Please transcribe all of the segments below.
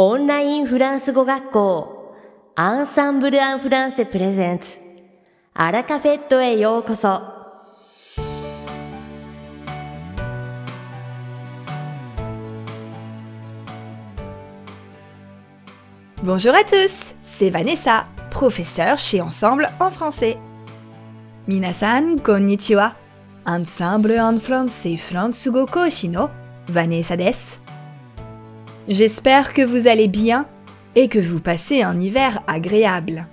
オンラインフランス語学校アンサンブル・アン・フランセプレゼンツアラカフェットへようこそ「Bonjour à tous, c'est Vanessa, professeure chez Ensemble en français. 皆さん、こんにちは。Ensemble en français フランス語講師の Vanessa です。 J'espère que vous allez bien et que vous passez un hiver agréable.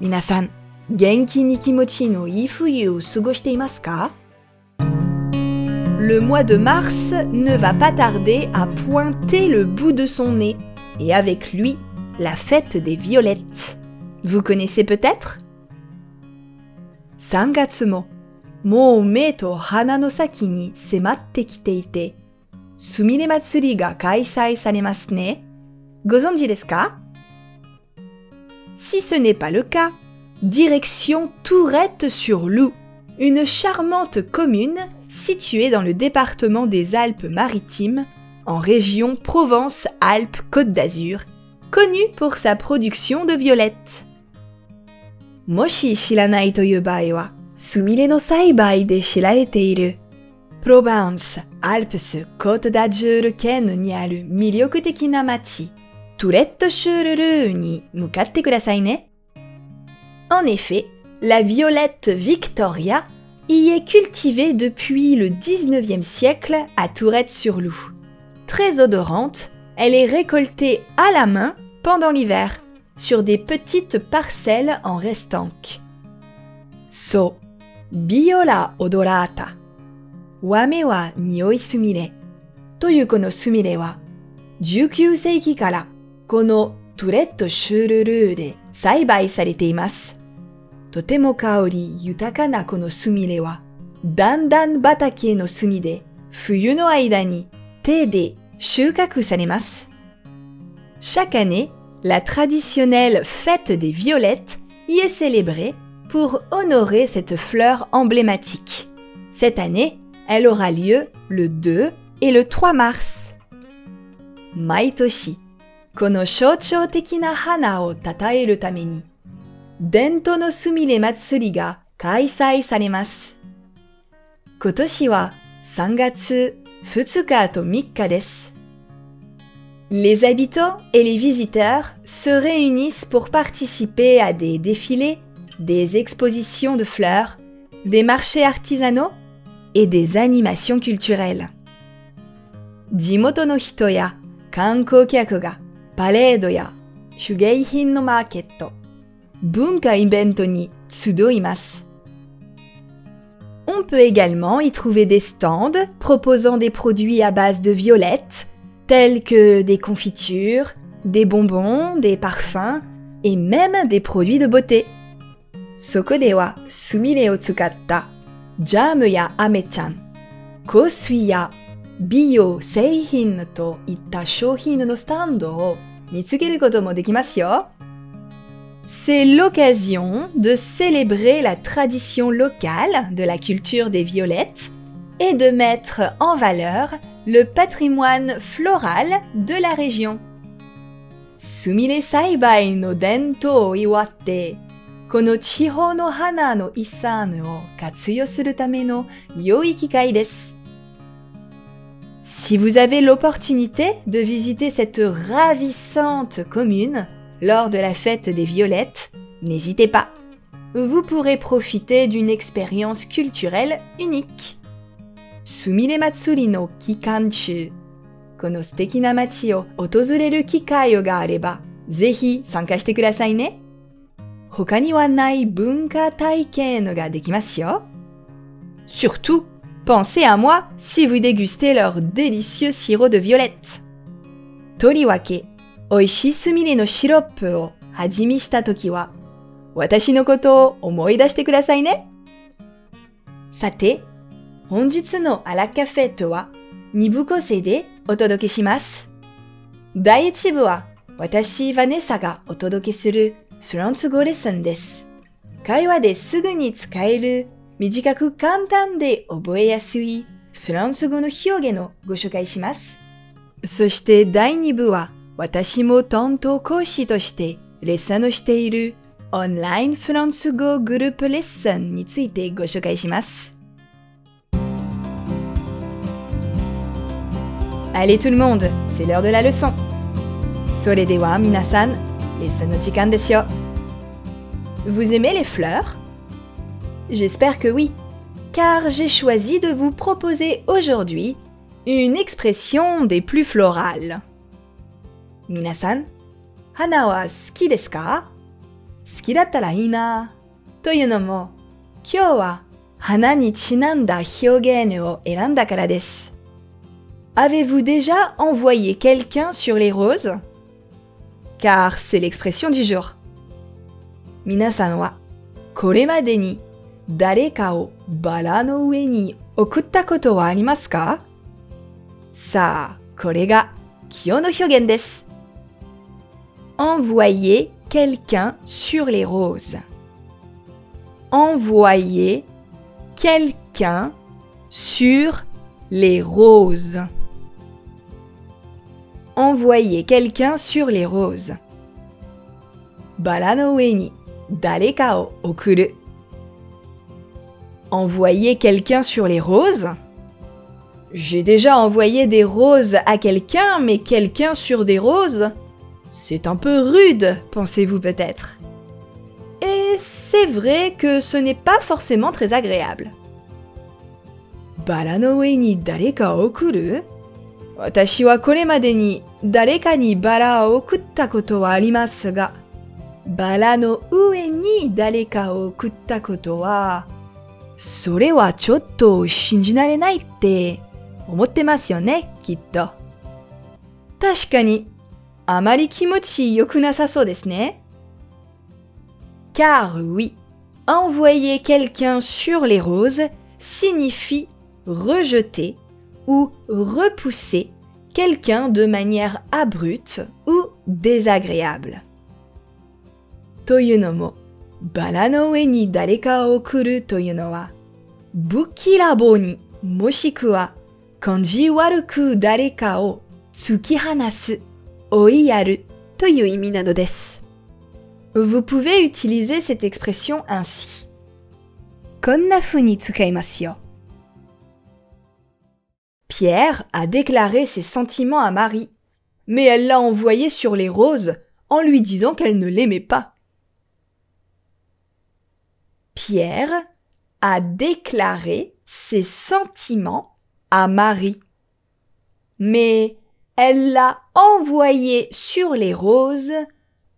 Minasan, genki ni kimochi no sugoshite? Le mois de mars ne va pas tarder à pointer le bout de son nez et avec lui la fête des violettes. Vous connaissez peut-être? Sangatsumo. Mo to hana no saki sematte. すみれ祭りが開催されますね。ご存知ですか Si ce n'est pas le cas, direction Tourette-sur-Loup, une charmante commune située dans le département des Alpes-Maritimes, en région Provence-Alpes-Côte d'Azur, connue pour sa production de violettes. もし知らないという場合 プロバンス、アルプス、コートダジュール県にある魅力的な町、トゥレットシュールルーに向かってくださいね。En effet, la violette Victoria y est cultivée depuis le 19e siècle à Tourette-sur-Loup. Très odorante, elle est récoltée à la main pendant l'hiver sur des petites parcelles en restanque. So, Biola odorata. Wame wa nioi sumire. というこのスミレは、19世紀からこのトゥレットシュールルーで栽培されています。とても香り豊かなこのスミレは、段々畑の炭で冬の間に手で収穫されます。Chaque année, la traditionnelle fête des violettes y est célébrée pour honorer cette fleur emblématique. Cette année, elle aura lieu le 2 et le 3 mars. 毎年、この象徴的な花を称えるために、伝統のスミレ祭りが開催されます。今年は3月2日と3日です。Les habitants et les visiteurs se réunissent pour participer à des défilés, des expositions de fleurs, des marchés artisanaux et des animations culturelles. Jimoto no no bunka ibento ni. On peut également y trouver des stands proposant des produits à base de violettes, tels que des confitures, des bonbons, des parfums et même des produits de beauté. Soko de wa sumire o tsukatta ジャムやアメちゃん、香水や美容製品といった商品のスタンドを見つけることもできますよ。C'est l'occasion de célébrer la tradition locale de la culture des violettes et de mettre en valeur le patrimoine floral de la région. スミレ栽培の伝統を祝って、 この地方の花の遺産を活用するための良い機会です。Si vous avez l'opportunité de visiter cette ravissante commune lors de la fête des violettes, n'hésitez pas. Vous pourrez profiter d'une expérience culturelle unique. Sumire Matsuri no Kikanchu この素敵な街を訪れる機会 他にはない文化体験ができますよ。Surtout, pensez à moi si vous dégustez leur délicieux sirop de violette. とりわけ、美味しいスミレのシロップを味見したときは、私のことを思い出してくださいね。さて、本日のアラカフェットは2部構成でお届けします。第1部は私、ヴァネッサがお届けする フランス語レッスンです。会話ですぐに使える短く簡単で覚えやすいフランス語の表現をご紹介します。そして第2部は私も担当講師としてレッスンをしているオンラインフランス語グループレッスンについてご紹介します。Allez tout le monde, c'est l'heure de la leçon. それでは皆さん、Vous aimez les fleurs? J'espère que oui, car j'ai choisi de vous proposer aujourd'hui une expression des plus florales. Minasan, hana wa suki desu ka? Suki datta ra no mo kyou wa hana ni chinanda hyougen wo eranda kara desu. Avez-vous déjà envoyé quelqu'un sur les roses? car c'est l'expression du jour. Minasan wa koremade ni dareka o bara no ue ni okutta koto wa arimasu ka? Sa, kore ga kyo no hyogen. Envoyer quelqu'un sur les roses. Envoyer quelqu'un sur les roses envoyer quelqu'un sur les roses. Baranoeni, daleka okuru. Envoyer quelqu'un sur les roses? J'ai déjà envoyé des roses à quelqu'un, mais quelqu'un sur des roses? C'est un peu rude, pensez-vous peut-être. Et c'est vrai que ce n'est pas forcément très agréable. Baranoeni, daleka okuru? 私はこれまでに誰かにバラを送ったことはありますが、バラの上に誰かを送ったことは、それはちょっと信じられないって思ってますよね、きっと。確かに、あまり気持ち良くなさそうですね。Car oui, envoyer quelqu'un sur les roses signifie rejeter ou repousser quelqu'un de manière abrupte ou désagréable. Toyonomo, balano e ni dareka o kuru toyono wa bukirabo ni moshiku wa kanji waruku dareka o tsukihanasu oiyaru toyu imi nano desu. Vous pouvez utiliser cette expression ainsi. Konna fu ni. Pierre a déclaré ses sentiments à Marie, mais elle l'a envoyé sur les roses en lui disant qu'elle ne l'aimait pas. Pierre a déclaré ses sentiments à Marie, mais elle l'a envoyé sur les roses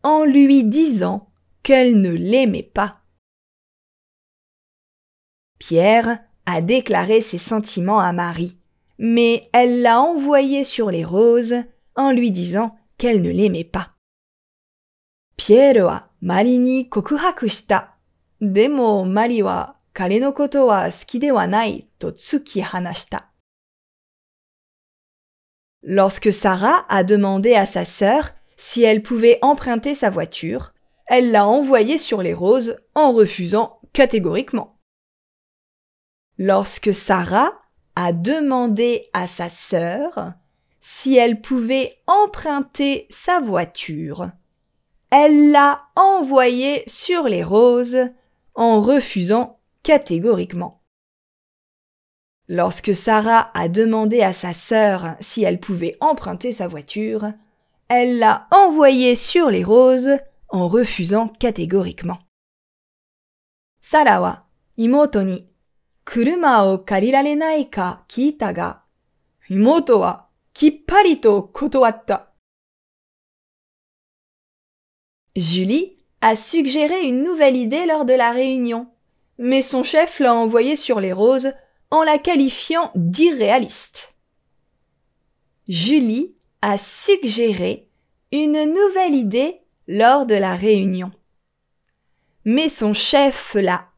en lui disant qu'elle ne l'aimait pas. Pierre a déclaré ses sentiments à Marie, mais elle l'a envoyé sur les roses en lui disant qu'elle ne l'aimait pas. Piero a Demo Mari wa no koto wa hanashita. Lorsque Sarah a demandé à sa sœur si elle pouvait emprunter sa voiture, elle l'a envoyée sur les roses en refusant catégoriquement. Lorsque Sarah a demandé à sa sœur si elle pouvait emprunter sa voiture. Elle l'a envoyée sur les roses en refusant catégoriquement. Lorsque Sarah a demandé à sa sœur si elle pouvait emprunter sa voiture, elle l'a envoyée sur les roses en refusant catégoriquement. Sarah 車を借りられないか聞いたが、妹はきっぱりと断った。Julie a suggéré une nouvelle idée lors de la réunion, mais son chef l'a envoyée sur les roses en la qualifiant d'irréaliste. Julie a suggéré une nouvelle idée lors de la réunion. Mais son chef l'a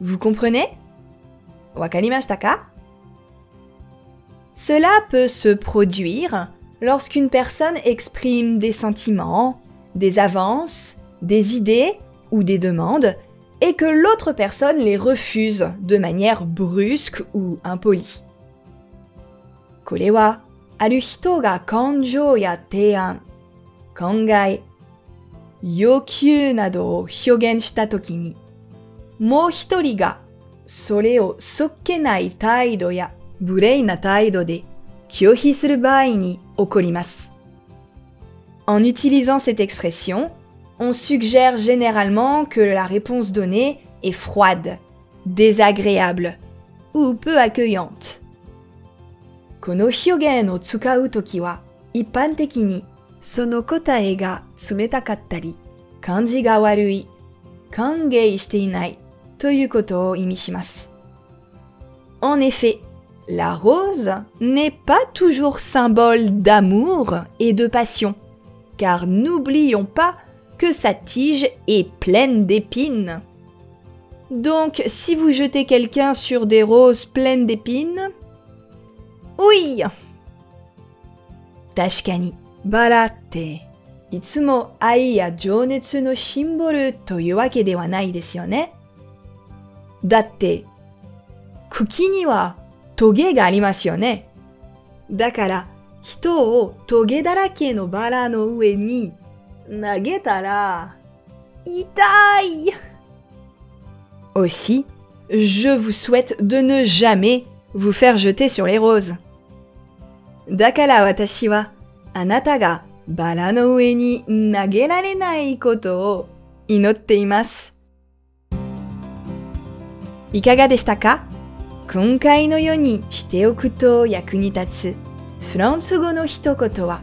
Vous comprenez? Cela peut se produire lorsqu'une personne exprime des sentiments, des avances, des idées ou des demandes et que l'autre personne les refuse de manière brusque ou impolie. Korewa aruhito ga kanjo kangai, yokyu nado hyogen shita もう一人がそれをそっけない態度や無礼な態度で拒否する場合に起こります。En utilisant cette expression, on suggère généralement que la réponse donnée est froide, désagréable ou peu accueillante. この表現を使うときは、一般的にその答えが冷たかったり、感じが悪い、歓迎していない ということを意味します。En effet, la rose n'est pas toujours symbole d'amour et de passion, car n'oublions pas que sa tige est pleine d'épines. Donc, si vous jetez quelqu'un sur des roses pleines d'épines, oui 確かに、バラって、いつも愛や情熱のシンボルというわけではないですよね。 だって、茎にはトゲがありますよね。だから、人をトゲだらけのバラの上に投げたら、痛い Aussi, je vous souhaite de ne jamais vous faire jeter sur les roses. だから私はあなたがバラの上に投げられないことを祈っています。 いかがでしたか？今回のようにしておくと役に立つフランス語の一言は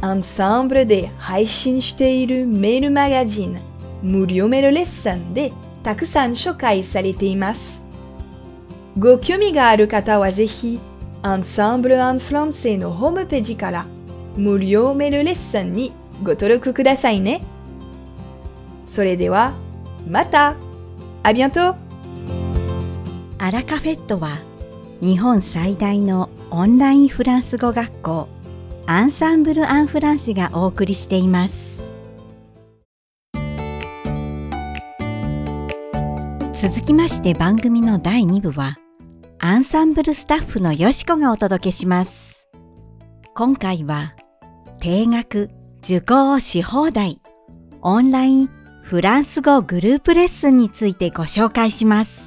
アンサンブルで配信しているメールマガジン無料メールレッスンでたくさん紹介されています。ご興味がある方はぜひ Ensemble en français のホームページから無料メールレッスンにご登録くださいね。それでは、またあ bientôt! アラカフェットは日本最大のオンラインフランス語学校アンサンブル・アン・フランセがお送りしています。続きまして番組の第2部はアンサンブルスタッフのよしこがお届けします。今回は、定額受講し放題オンラインフランス語グループレッスンについてご紹介します。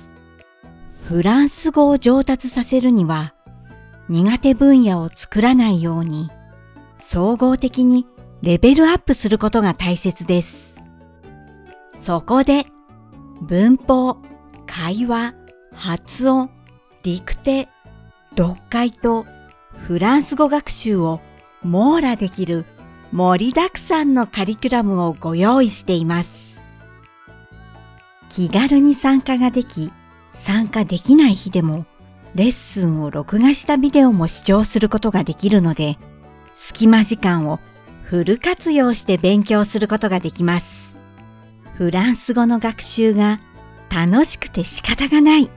フランス語を上達させるには、苦手分野を作らないように、総合的にレベルアップすることが大切です。そこで、文法、会話、発音、陸手、読解とフランス語学習を網羅できる盛りだくさんのカリキュラムをご用意しています。気軽に参加ができ、参加できない日でもレッスンを録画したビデオも視聴することができるので、隙間時間をフル活用して勉強することができます。フランス語の学習が楽しくて仕方がない。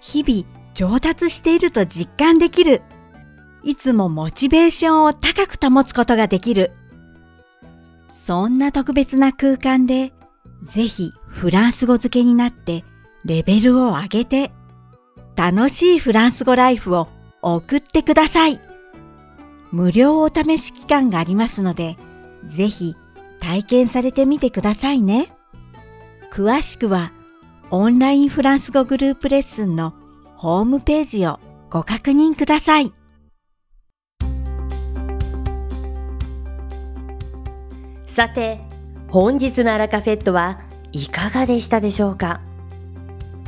日々上達していると実感できる。いつもモチベーションを高く保つことができる。そんな特別な空間で、ぜひフランス語付けになってレベルを上げて、楽しいフランス語ライフを送ってください。無料お試し期間がありますので、ぜひ体験されてみてくださいね。詳しくは、オンラインフランス語グループレッスンのホームページをご確認ください。さて、本日のアラカフェットはいかがでしたでしょうか？